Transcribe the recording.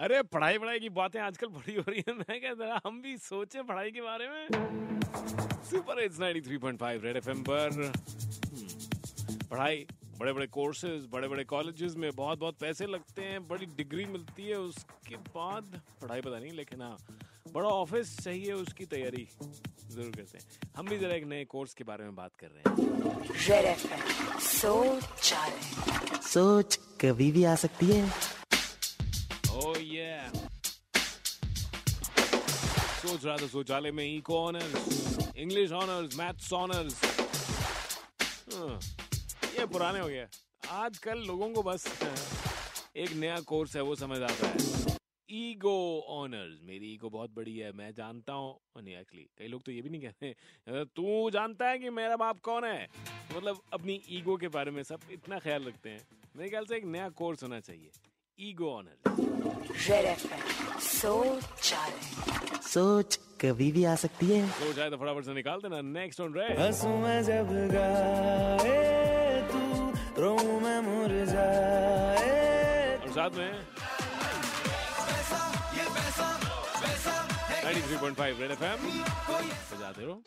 अरे पढ़ाई पढ़ाई की बातें आजकल बड़ी हो रही है। मैं कहता रहा हम भी सोचे पढ़ाई के बारे में। सुपर इट्स 93.5 रेड एफएम पर। हम्म, पढ़ाई बड़े बड़े कोर्सेज बड़े बड़े कॉलेजेस में बहुत बहुत पैसे लगते हैं बड़ी डिग्री मिलती है उसके बाद। पढ़ाई पता नहीं लेकिन हाँ बड़ा ऑफ़िस चाहिए उसकी तैयारी ज़रूर करते हैं। हम भी जरा एक नए कोर्स के बारे में बात कर रहे हैं। सोच कभी भी आ सकती है। Oh yeah. सोच रहा था शौचालय में eco honours English honours maths honours हाँ, ये पुराने हो गए। आजकल लोगों को बस एक नया कोर्स है वो समझ आता है। ईगो ऑनर्स मेरी ईगो बहुत बड़ी है मैं जानता हूँ। नहीं एक्चुअली कई लोग तो ये भी नहीं कहते तू जानता है कि मेरा बाप कौन है? मतलब अपनी ईगो के बारे में सब इतना ख्याल रखते हैं। मेरे ख्याल से एक नया कोर्स होना चाहिए। ईगो रेड एफएम सोच सोच कभी भी आ सकती है। तो चाहे तो फटाफट से निकाल देना नेक्स्ट ऑन रे हंसू मैं जब गाए तू रो मैं मुरझाए और साथ में? 93.5 रेड एफएम बजाते रहो।